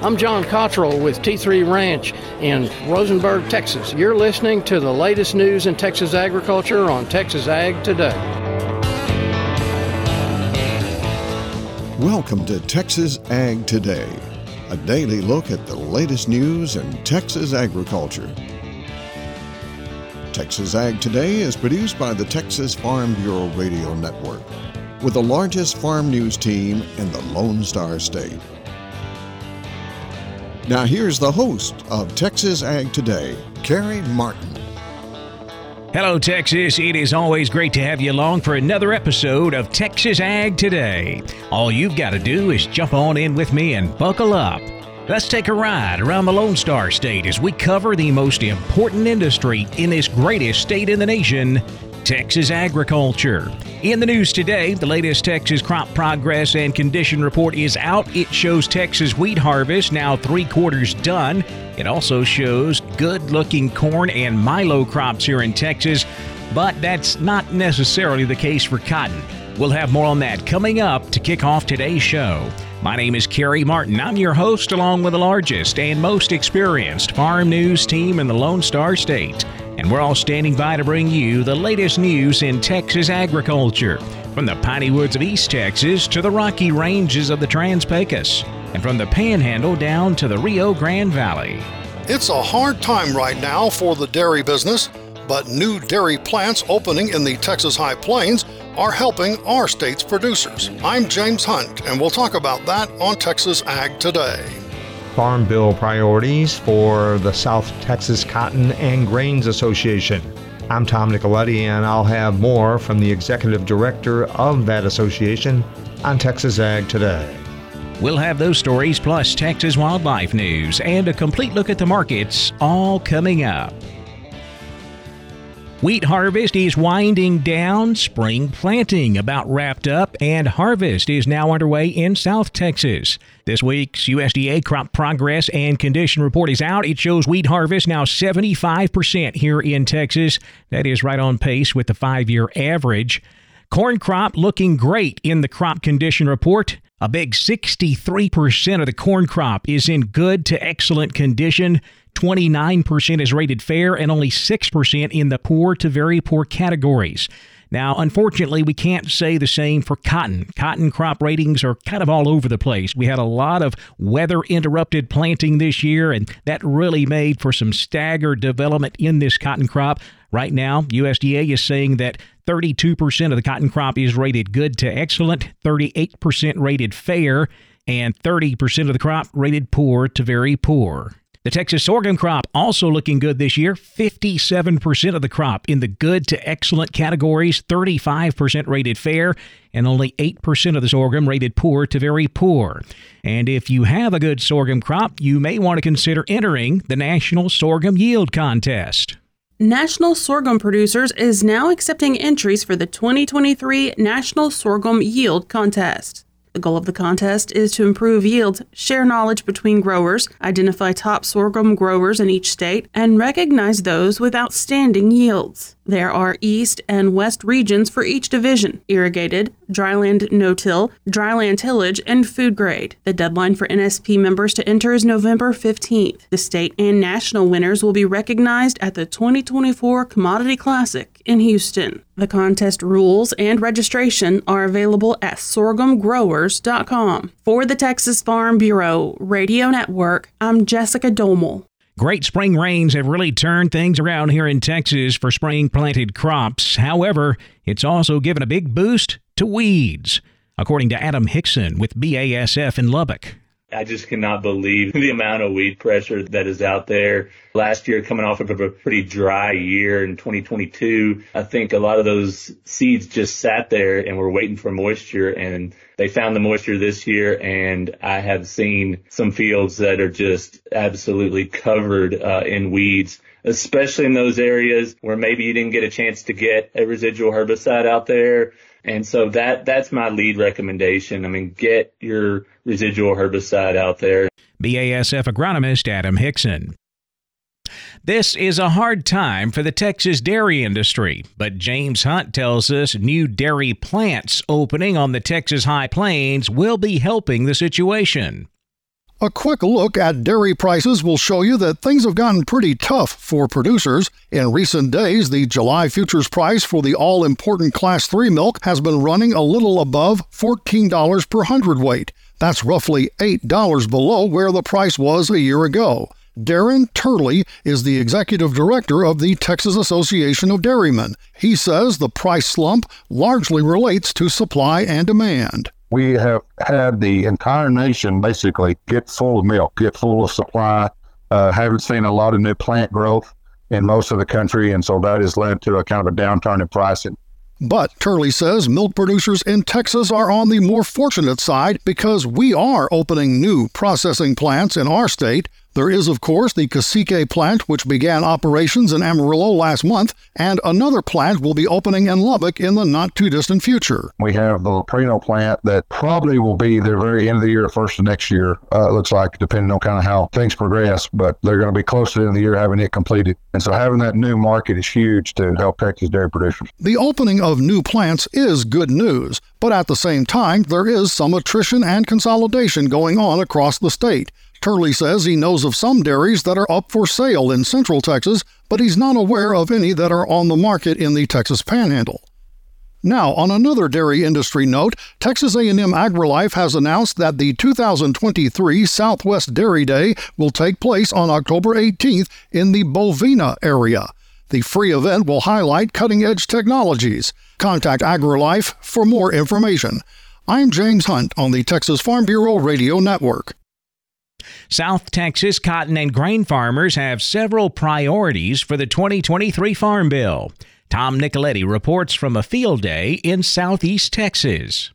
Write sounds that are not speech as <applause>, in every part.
I'm John Cottrell with T3 Ranch in Rosenberg, Texas. You're listening to the latest news in Texas agriculture on Texas Ag Today. Welcome to Texas Ag Today, a daily look at the latest news in Texas agriculture. Texas Ag Today is produced by the Texas Farm Bureau Radio Network, with the largest farm news team in the Lone Star State. Now, here's the host of Texas Ag Today, Carey Martin. Hello, Texas. It is always great to have you along for another episode of Texas Ag Today. All you've got to do is jump on in with me and buckle up. Let's take a ride around the Lone Star State as we cover the most important industry in this greatest state in the nation, Texas agriculture. In the news today, the latest Texas crop progress and condition report is out. It shows Texas wheat harvest now three quarters done. It also shows good looking corn and milo crops here in Texas, but that's not necessarily the case for cotton. We'll have more on that coming up to kick off today's show. My name is Carey Martin. I'm your host, along with the largest and most experienced farm news team in the Lone Star State and we're all standing by to bring you the latest news in Texas agriculture. From the piney woods of East Texas to the rocky ranges of the Trans Pecos, and from the Panhandle down to the Rio Grande Valley. It's a hard time right now for the dairy business, but new dairy plants opening in the Texas High Plains are helping our state's producers. I'm James Hunt, and we'll talk about that on Texas Ag Today. Farm Bill priorities for the South Texas Cotton and Grains Association. I'm Tom Nicoletti, and I'll have more from the executive director of that association on Texas Ag Today. We'll have those stories plus Texas wildlife news and a complete look at the markets all coming up. Wheat harvest is winding down, spring planting about wrapped up, and harvest is now underway in South Texas. This week's USDA crop progress and condition report is out. It shows wheat harvest now 75% here in Texas. That is right on pace with the five year average. Corn crop looking great in the crop condition report. A big 63% of the corn crop is in good to excellent condition. 29% is rated fair and only 6% in the poor to very poor categories. Now, unfortunately, we can't say the same for cotton. Cotton crop ratings are kind of all over the place. We had a lot of weather interrupted planting this year, and that really made for some staggered development in this cotton crop. Right now, USDA is saying that 32% of the cotton crop is rated good to excellent, 38% rated fair, and 30% of the crop rated poor to very poor. The Texas sorghum crop also looking good this year. 57% of the crop in the good to excellent categories, 35% rated fair, and only 8% of the sorghum rated poor to very poor. And if you have a good sorghum crop, you may want to consider entering the National Sorghum Yield Contest. National Sorghum Producers is now accepting entries for the 2023 National Sorghum Yield Contest. The goal of the contest is to improve yields, share knowledge between growers, identify top sorghum growers in each state, and recognize those with outstanding yields. There are east and west regions for each division irrigated, dryland no till, dryland tillage, and food grade. The deadline for NSP members to enter is November 15th. The state and national winners will be recognized at the 2024 Commodity Classic in Houston. The contest rules and registration are available at sorghumgrowers.com. For the Texas Farm Bureau Radio Network, I'm Jessica Domel. Great spring rains have really turned things around here in Texas for spring planted crops. However, it's also given a big boost to weeds, according to Adam Hixson with BASF in Lubbock. I just cannot believe <laughs> the amount of weed pressure that is out there. Last year, coming off of a pretty dry year in 2022, I think a lot of those seeds just sat there and were waiting for moisture and they found the moisture this year. And I have seen some fields that are just absolutely covered uh, in weeds especially in those areas where maybe you didn't get a chance to get a residual herbicide out there. And so that, that's my lead recommendation. I mean, get your residual herbicide out there. BASF agronomist Adam Hixson. This is a hard time for the Texas dairy industry, but James Hunt tells us new dairy plants opening on the Texas High Plains will be helping the situation. A quick look at dairy prices will show you that things have gotten pretty tough for producers. In recent days, the July futures price for the all important Class 3 milk has been running a little above $14 per hundredweight. That's roughly $8 below where the price was a year ago. Darren Turley is the executive director of the Texas Association of Dairymen. He says the price slump largely relates to supply and demand. We have had the entire nation basically get full of milk, get full of supply. Uh, haven't seen a lot of new plant growth in most of the country, and so that has led to a kind of a downturn in pricing. But Turley says milk producers in Texas are on the more fortunate side because we are opening new processing plants in our state there is, of course, the Cacique plant, which began operations in Amarillo last month, and another plant will be opening in Lubbock in the not too distant future. We have the Leprino plant that probably will be the very end of the year, first of next year, uh, it looks like, depending on kind of how things progress, but they're going to be close to the end of the year having it completed. And so having that new market is huge to help Texas dairy producers. The opening of new plants is good news, but at the same time, there is some attrition and consolidation going on across the state. Turley says he knows of some dairies that are up for sale in central Texas, but he's not aware of any that are on the market in the Texas Panhandle. Now, on another dairy industry note, Texas A&M AgriLife has announced that the 2023 Southwest Dairy Day will take place on October 18th in the Bovina area. The free event will highlight cutting-edge technologies. Contact AgriLife for more information. I'm James Hunt on the Texas Farm Bureau Radio Network. South Texas cotton and grain farmers have several priorities for the 2023 Farm Bill. Tom Nicoletti reports from a field day in southeast Texas.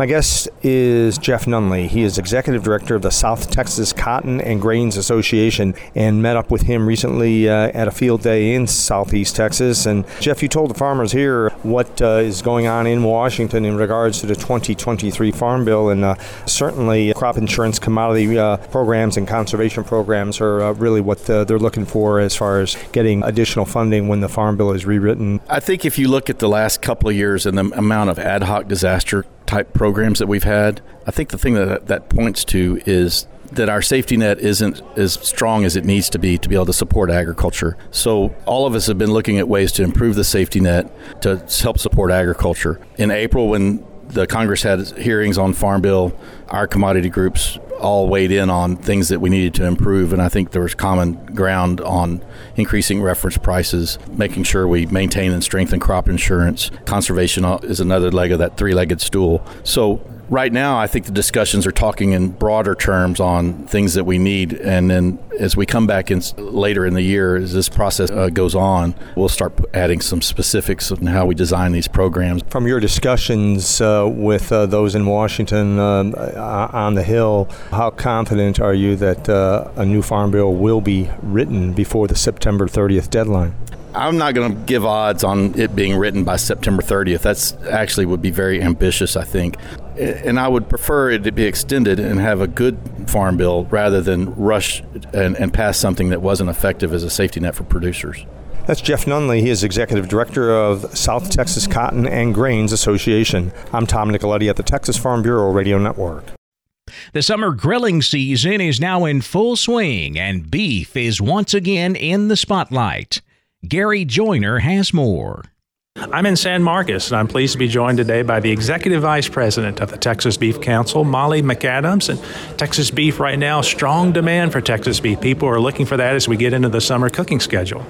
My guest is Jeff Nunley. He is executive director of the South Texas Cotton and Grains Association and met up with him recently uh, at a field day in southeast Texas. And Jeff, you told the farmers here what uh, is going on in Washington in regards to the 2023 Farm Bill. And uh, certainly crop insurance commodity uh, programs and conservation programs are uh, really what uh, they're looking for as far as getting additional funding when the Farm Bill is rewritten. I think if you look at the last couple of years and the amount of ad hoc disaster type programs that we've had, I think the thing that that points to is that our safety net isn't as strong as it needs to be to be able to support agriculture. So all of us have been looking at ways to improve the safety net to help support agriculture. In April when the Congress had hearings on Farm Bill, our commodity groups all weighed in on things that we needed to improve, and I think there was common ground on increasing reference prices, making sure we maintain and strengthen crop insurance. Conservation is another leg of that three legged stool. So right now, I think the discussions are talking in broader terms on things that we need, and then as we come back in later in the year, as this process uh, goes on, we'll start adding some specifics on how we design these programs. From your discussions uh, with uh, those in Washington um, uh, on the Hill, how confident are you that uh, a new farm bill will be written before the September 30th deadline? I'm not going to give odds on it being written by September 30th. That's actually would be very ambitious, I think. And I would prefer it to be extended and have a good farm bill rather than rush and, and pass something that wasn't effective as a safety net for producers. That's Jeff Nunley. He is Executive Director of South Texas Cotton and Grains Association. I'm Tom Nicoletti at the Texas Farm Bureau Radio Network. The summer grilling season is now in full swing, and beef is once again in the spotlight. Gary Joyner has more. I'm in San Marcos, and I'm pleased to be joined today by the Executive Vice President of the Texas Beef Council, Molly McAdams. And Texas beef right now, strong demand for Texas beef. People are looking for that as we get into the summer cooking schedule.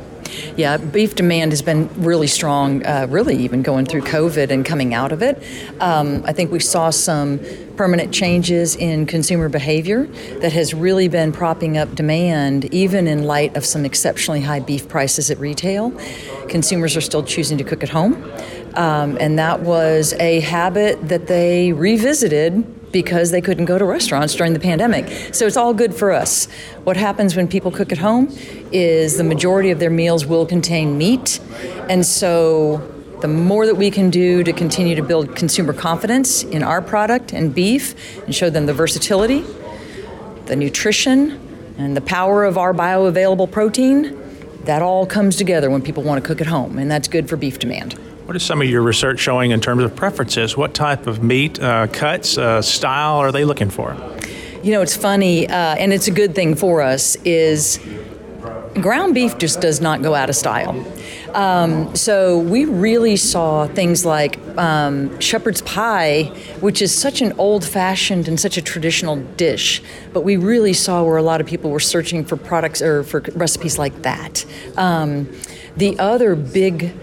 Yeah, beef demand has been really strong, uh, really even going through COVID and coming out of it. Um, I think we saw some permanent changes in consumer behavior that has really been propping up demand, even in light of some exceptionally high beef prices at retail. Consumers are still choosing to cook at home. Um, and that was a habit that they revisited because they couldn't go to restaurants during the pandemic. So it's all good for us. What happens when people cook at home is the majority of their meals will contain meat. And so the more that we can do to continue to build consumer confidence in our product and beef and show them the versatility, the nutrition, And the power of our bioavailable protein, that all comes together when people want to cook at home, and that's good for beef demand. What is some of your research showing in terms of preferences? What type of meat uh, cuts, uh, style are they looking for? You know, it's funny, uh, and it's a good thing for us, is ground beef just does not go out of style. Um, so we really saw things like um, shepherd's pie, which is such an old fashioned and such a traditional dish, but we really saw where a lot of people were searching for products or for recipes like that. Um, the other big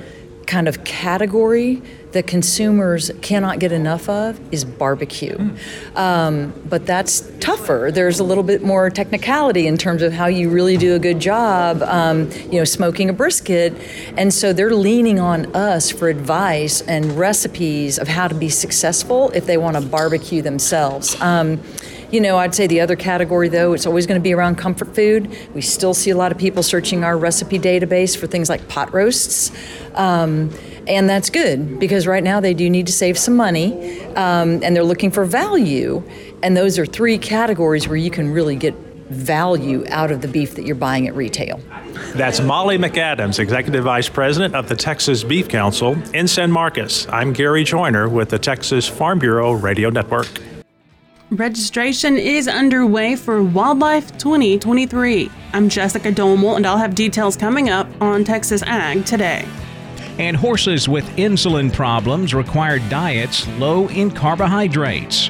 kind of category that consumers cannot get enough of is barbecue. Mm. Um, but that's tougher. There's a little bit more technicality in terms of how you really do a good job, um, you know, smoking a brisket. And so they're leaning on us for advice and recipes of how to be successful if they want to barbecue themselves. Um, you know, I'd say the other category, though, it's always going to be around comfort food. We still see a lot of people searching our recipe database for things like pot roasts. Um, and that's good because right now they do need to save some money um, and they're looking for value. And those are three categories where you can really get value out of the beef that you're buying at retail. That's Molly McAdams, Executive Vice President of the Texas Beef Council in San Marcos. I'm Gary Joyner with the Texas Farm Bureau Radio Network. Registration is underway for Wildlife 2023. I'm Jessica Domel, and I'll have details coming up on Texas Ag today. And horses with insulin problems require diets low in carbohydrates.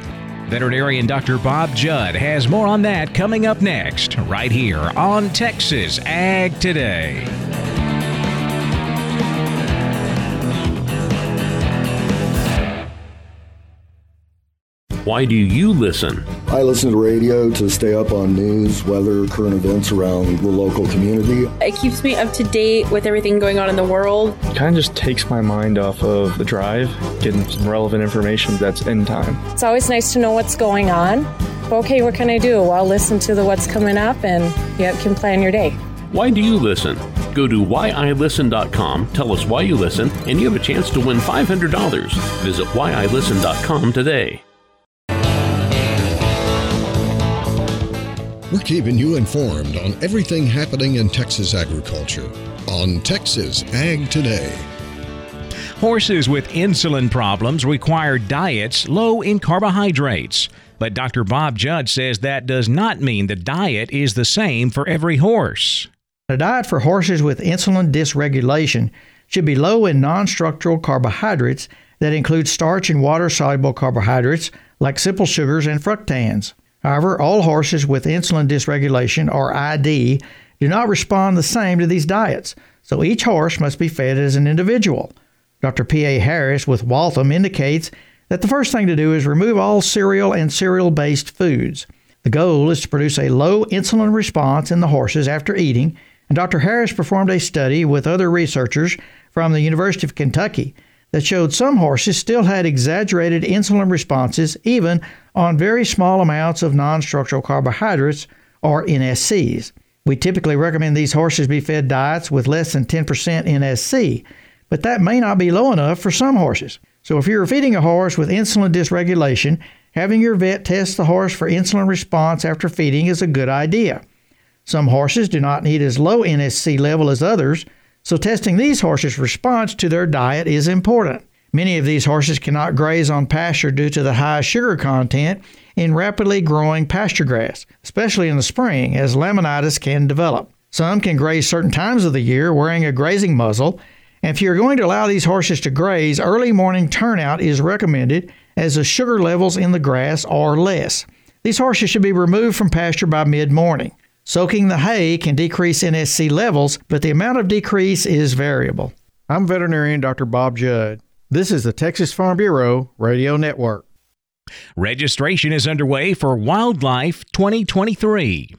Veterinarian Dr. Bob Judd has more on that coming up next, right here on Texas Ag Today. Why do you listen? I listen to radio to stay up on news, weather, current events around the local community. It keeps me up to date with everything going on in the world. Kind of just takes my mind off of the drive, getting some relevant information that's in time. It's always nice to know what's going on. Okay, what can I do? Well, listen to the what's coming up and you can plan your day. Why do you listen? Go to whyilisten.com, tell us why you listen, and you have a chance to win $500. Visit whyilisten.com today. We're keeping you informed on everything happening in Texas agriculture on Texas Ag Today. Horses with insulin problems require diets low in carbohydrates. But Dr. Bob Judd says that does not mean the diet is the same for every horse. A diet for horses with insulin dysregulation should be low in non structural carbohydrates that include starch and water soluble carbohydrates like simple sugars and fructans. However, all horses with insulin dysregulation, or ID, do not respond the same to these diets, so each horse must be fed as an individual. Dr. P.A. Harris with Waltham indicates that the first thing to do is remove all cereal and cereal based foods. The goal is to produce a low insulin response in the horses after eating, and Dr. Harris performed a study with other researchers from the University of Kentucky that showed some horses still had exaggerated insulin responses even on very small amounts of non structural carbohydrates, or NSCs. We typically recommend these horses be fed diets with less than 10% NSC, but that may not be low enough for some horses. So if you're feeding a horse with insulin dysregulation, having your vet test the horse for insulin response after feeding is a good idea. Some horses do not need as low NSC level as others, so, testing these horses' response to their diet is important. Many of these horses cannot graze on pasture due to the high sugar content in rapidly growing pasture grass, especially in the spring, as laminitis can develop. Some can graze certain times of the year wearing a grazing muzzle, and if you're going to allow these horses to graze, early morning turnout is recommended as the sugar levels in the grass are less. These horses should be removed from pasture by mid morning. Soaking the hay can decrease NSC levels, but the amount of decrease is variable. I'm veterinarian Dr. Bob Judd. This is the Texas Farm Bureau Radio Network. Registration is underway for Wildlife 2023.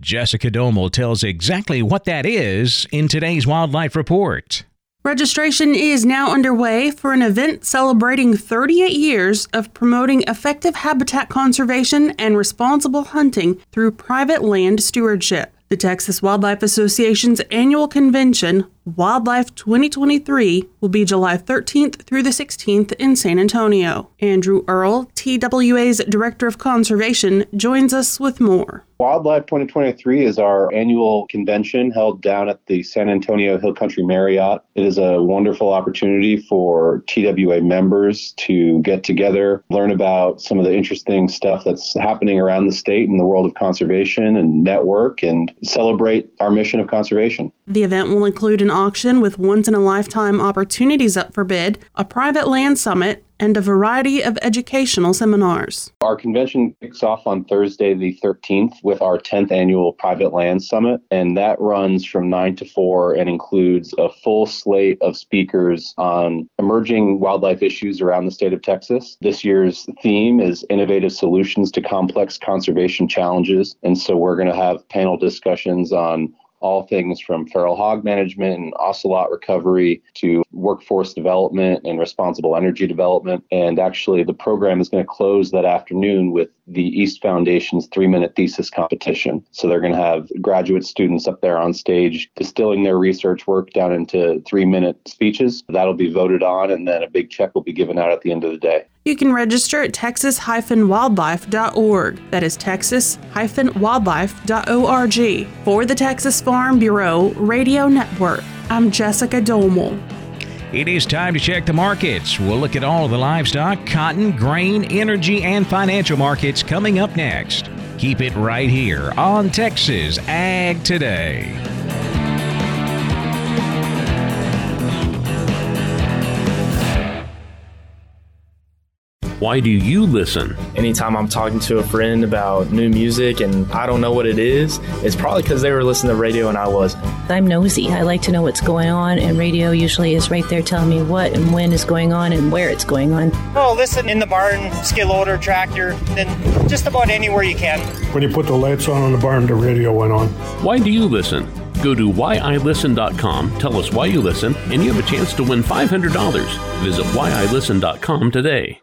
Jessica Domel tells exactly what that is in today's Wildlife Report. Registration is now underway for an event celebrating 38 years of promoting effective habitat conservation and responsible hunting through private land stewardship. The Texas Wildlife Association's annual convention, Wildlife 2023 will be July 13th through the 16th in San Antonio. Andrew Earl, TWA's Director of Conservation, joins us with more. Wildlife 2023 is our annual convention held down at the San Antonio Hill Country Marriott. It is a wonderful opportunity for TWA members to get together, learn about some of the interesting stuff that's happening around the state in the world of conservation and network, and celebrate our mission of conservation. The event will include an auction with once in a lifetime opportunities up for bid, a private land summit, and a variety of educational seminars. Our convention kicks off on Thursday, the 13th, with our 10th annual Private Land Summit, and that runs from 9 to 4 and includes a full slate of speakers on emerging wildlife issues around the state of Texas. This year's theme is Innovative Solutions to Complex Conservation Challenges, and so we're going to have panel discussions on all things from feral hog management and ocelot recovery to workforce development and responsible energy development. And actually, the program is going to close that afternoon with the East Foundation's three minute thesis competition. So they're going to have graduate students up there on stage distilling their research work down into three minute speeches. That'll be voted on, and then a big check will be given out at the end of the day. You can register at texas-wildlife.org. That is texas-wildlife.org. For the Texas Farm Bureau Radio Network, I'm Jessica Domel. It is time to check the markets. We'll look at all the livestock, cotton, grain, energy, and financial markets coming up next. Keep it right here on Texas Ag Today. Why do you listen? Anytime I'm talking to a friend about new music and I don't know what it is, it's probably because they were listening to radio and I wasn't. I'm nosy. I like to know what's going on, and radio usually is right there telling me what and when is going on and where it's going on. Oh, listen in the barn, skid loader, tractor, then just about anywhere you can. When you put the lights on in the barn, the radio went on. Why do you listen? Go to whyilisten.com, tell us why you listen, and you have a chance to win $500. Visit whyilisten.com today.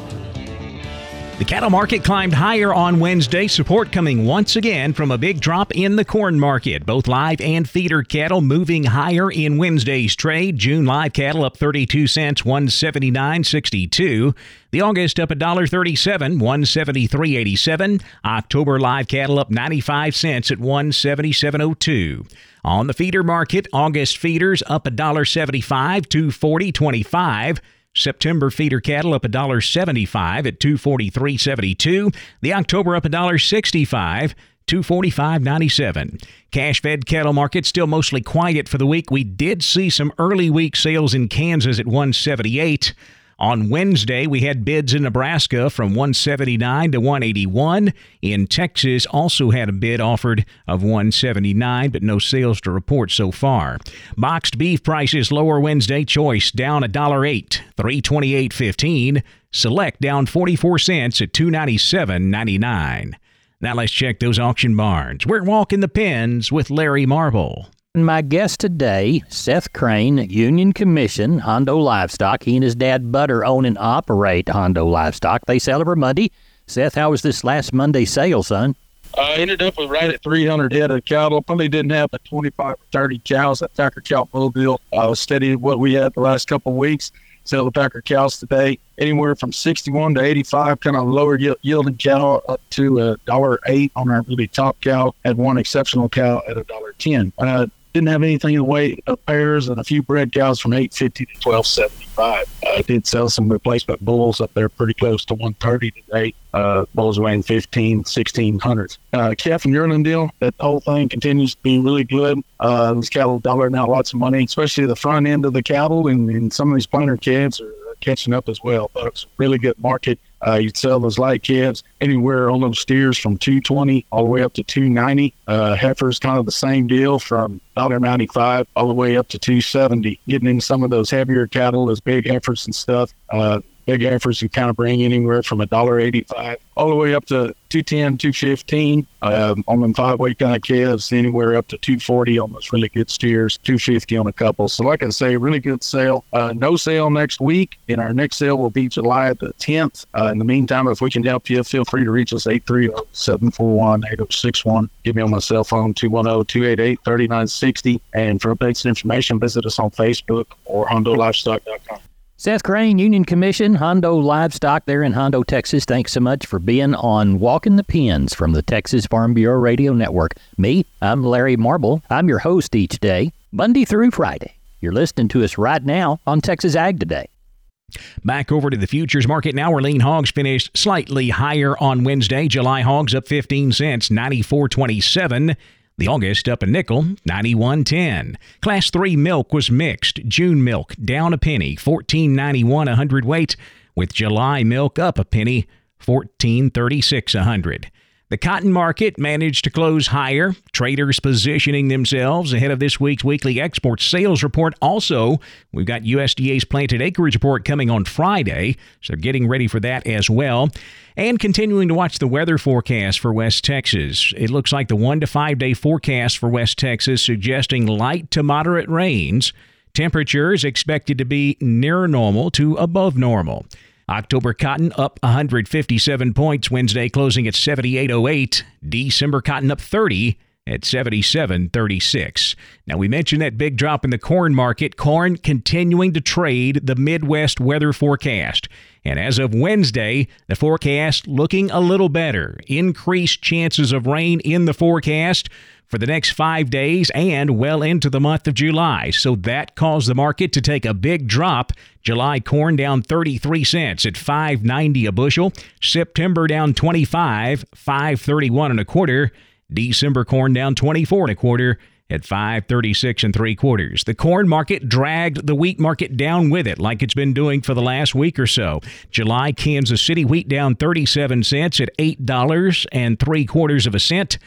The cattle market climbed higher on Wednesday, support coming once again from a big drop in the corn market. Both live and feeder cattle moving higher in Wednesday's trade. June live cattle up 32 cents, 179.62. The August up $1.37, 173.87. October live cattle up 95 cents at 177.02. On the feeder market, August feeders up $1.75 to 40.25. September feeder cattle up $1.75 at 243.72. The October up $1.65. 245.97. Cash fed cattle market still mostly quiet for the week. We did see some early week sales in Kansas at 178. On Wednesday, we had bids in Nebraska from 179 to 181. In Texas, also had a bid offered of 179, but no sales to report so far. Boxed beef prices lower Wednesday. Choice down $1.08, 328.15. Select down 44 cents at 297.99. Now let's check those auction barns. We're walking the pens with Larry Marble. My guest today, Seth Crane, Union Commission, Hondo Livestock. He and his dad, Butter, own and operate Hondo Livestock. They sell every Monday. Seth, how was this last Monday sale, son? I ended up with right at 300 head of cattle. Probably didn't have the 25 or 30 cows at Packer Cow Mobile. I was steady what we had the last couple of weeks. Sell the Packer cows today, anywhere from 61 to 85, kind of lower yield, yielding cow up to a dollar eight on our really top cow. Had one exceptional cow at a dollar ten. Uh, didn't have anything in the way of pairs and a few bred cows from 850 to 1275. I did sell some replacement bulls up there pretty close to 130 today. Uh, bulls weighing 15, 1600s. Uh, calf and yearling deal, that whole thing continues to be really good. Uh, these cattle dollaring out lots of money, especially the front end of the cattle and, and some of these planter calves are catching up as well. But it's a really good market. Uh, you sell those light calves anywhere on those steers from 220 all the way up to 290. Uh, heifers kind of the same deal from $1.95 all the way up to 270. Getting in some of those heavier cattle, those big heifers and stuff. Uh, big heifers can kind of bring anywhere from a dollar eighty-five all the way up to 210, 215 um, on them five weight kind of calves, anywhere up to 240 on those really good steers, 250 on a couple. So, like I say, really good sale. Uh, no sale next week, and our next sale will be July the 10th. Uh, in the meantime, if we can help you, feel free to reach us 830 741 8061. Give me on my cell phone 210 288 3960. And for updates and information, visit us on Facebook or HondoLivestock.com. Seth Crane, Union Commission, Hondo Livestock there in Hondo, Texas. Thanks so much for being on Walking the Pens from the Texas Farm Bureau Radio Network. Me, I'm Larry Marble. I'm your host each day, Monday through Friday. You're listening to us right now on Texas Ag Today. Back over to the futures market now, where lean hogs finished slightly higher on Wednesday. July hogs up 15 cents, 94.27. August up a nickel, 91.10. Class 3 milk was mixed. June milk down a penny, 14.91 a hundredweight, with July milk up a penny, 14.36 a hundred. The cotton market managed to close higher, traders positioning themselves ahead of this week's weekly export sales report. Also, we've got USDA's planted acreage report coming on Friday, so getting ready for that as well. And continuing to watch the weather forecast for West Texas. It looks like the one to five day forecast for West Texas suggesting light to moderate rains. Temperatures expected to be near normal to above normal. October cotton up 157 points Wednesday, closing at 78.08. December cotton up 30 at 77.36. Now, we mentioned that big drop in the corn market. Corn continuing to trade the Midwest weather forecast. And as of Wednesday, the forecast looking a little better. Increased chances of rain in the forecast for the next five days and well into the month of July. So that caused the market to take a big drop. July corn down 33 cents at 5.90 a bushel. September down 25, 5.31 and a quarter. December corn down 24 and a quarter at 536 and three quarters. The corn market dragged the wheat market down with it, like it's been doing for the last week or so. July Kansas City wheat down 37 cents at eight dollars and three quarters of a cent.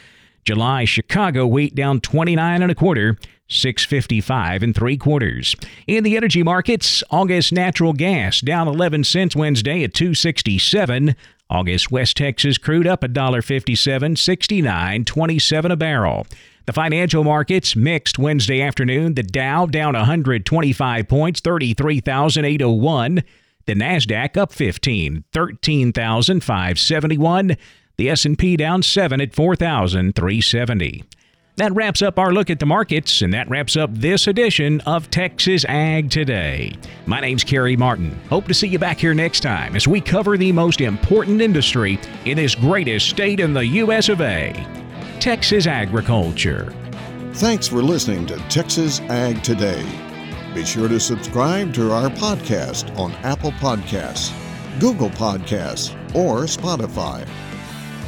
July Chicago wheat down 29 and a quarter, 655 and three quarters. In the energy markets, August natural gas down 11 cents Wednesday at 267. August West Texas crude up $1.57, 69, 27 a barrel. The financial markets mixed Wednesday afternoon. The Dow down 125 points, 33,801. The Nasdaq up 15, 13,571. The S&P down 7 at 4,370. That wraps up our look at the markets, and that wraps up this edition of Texas Ag Today. My name's Carey Martin. Hope to see you back here next time as we cover the most important industry in this greatest state in the U.S. of A. Texas agriculture. Thanks for listening to Texas Ag Today. Be sure to subscribe to our podcast on Apple Podcasts, Google Podcasts, or Spotify.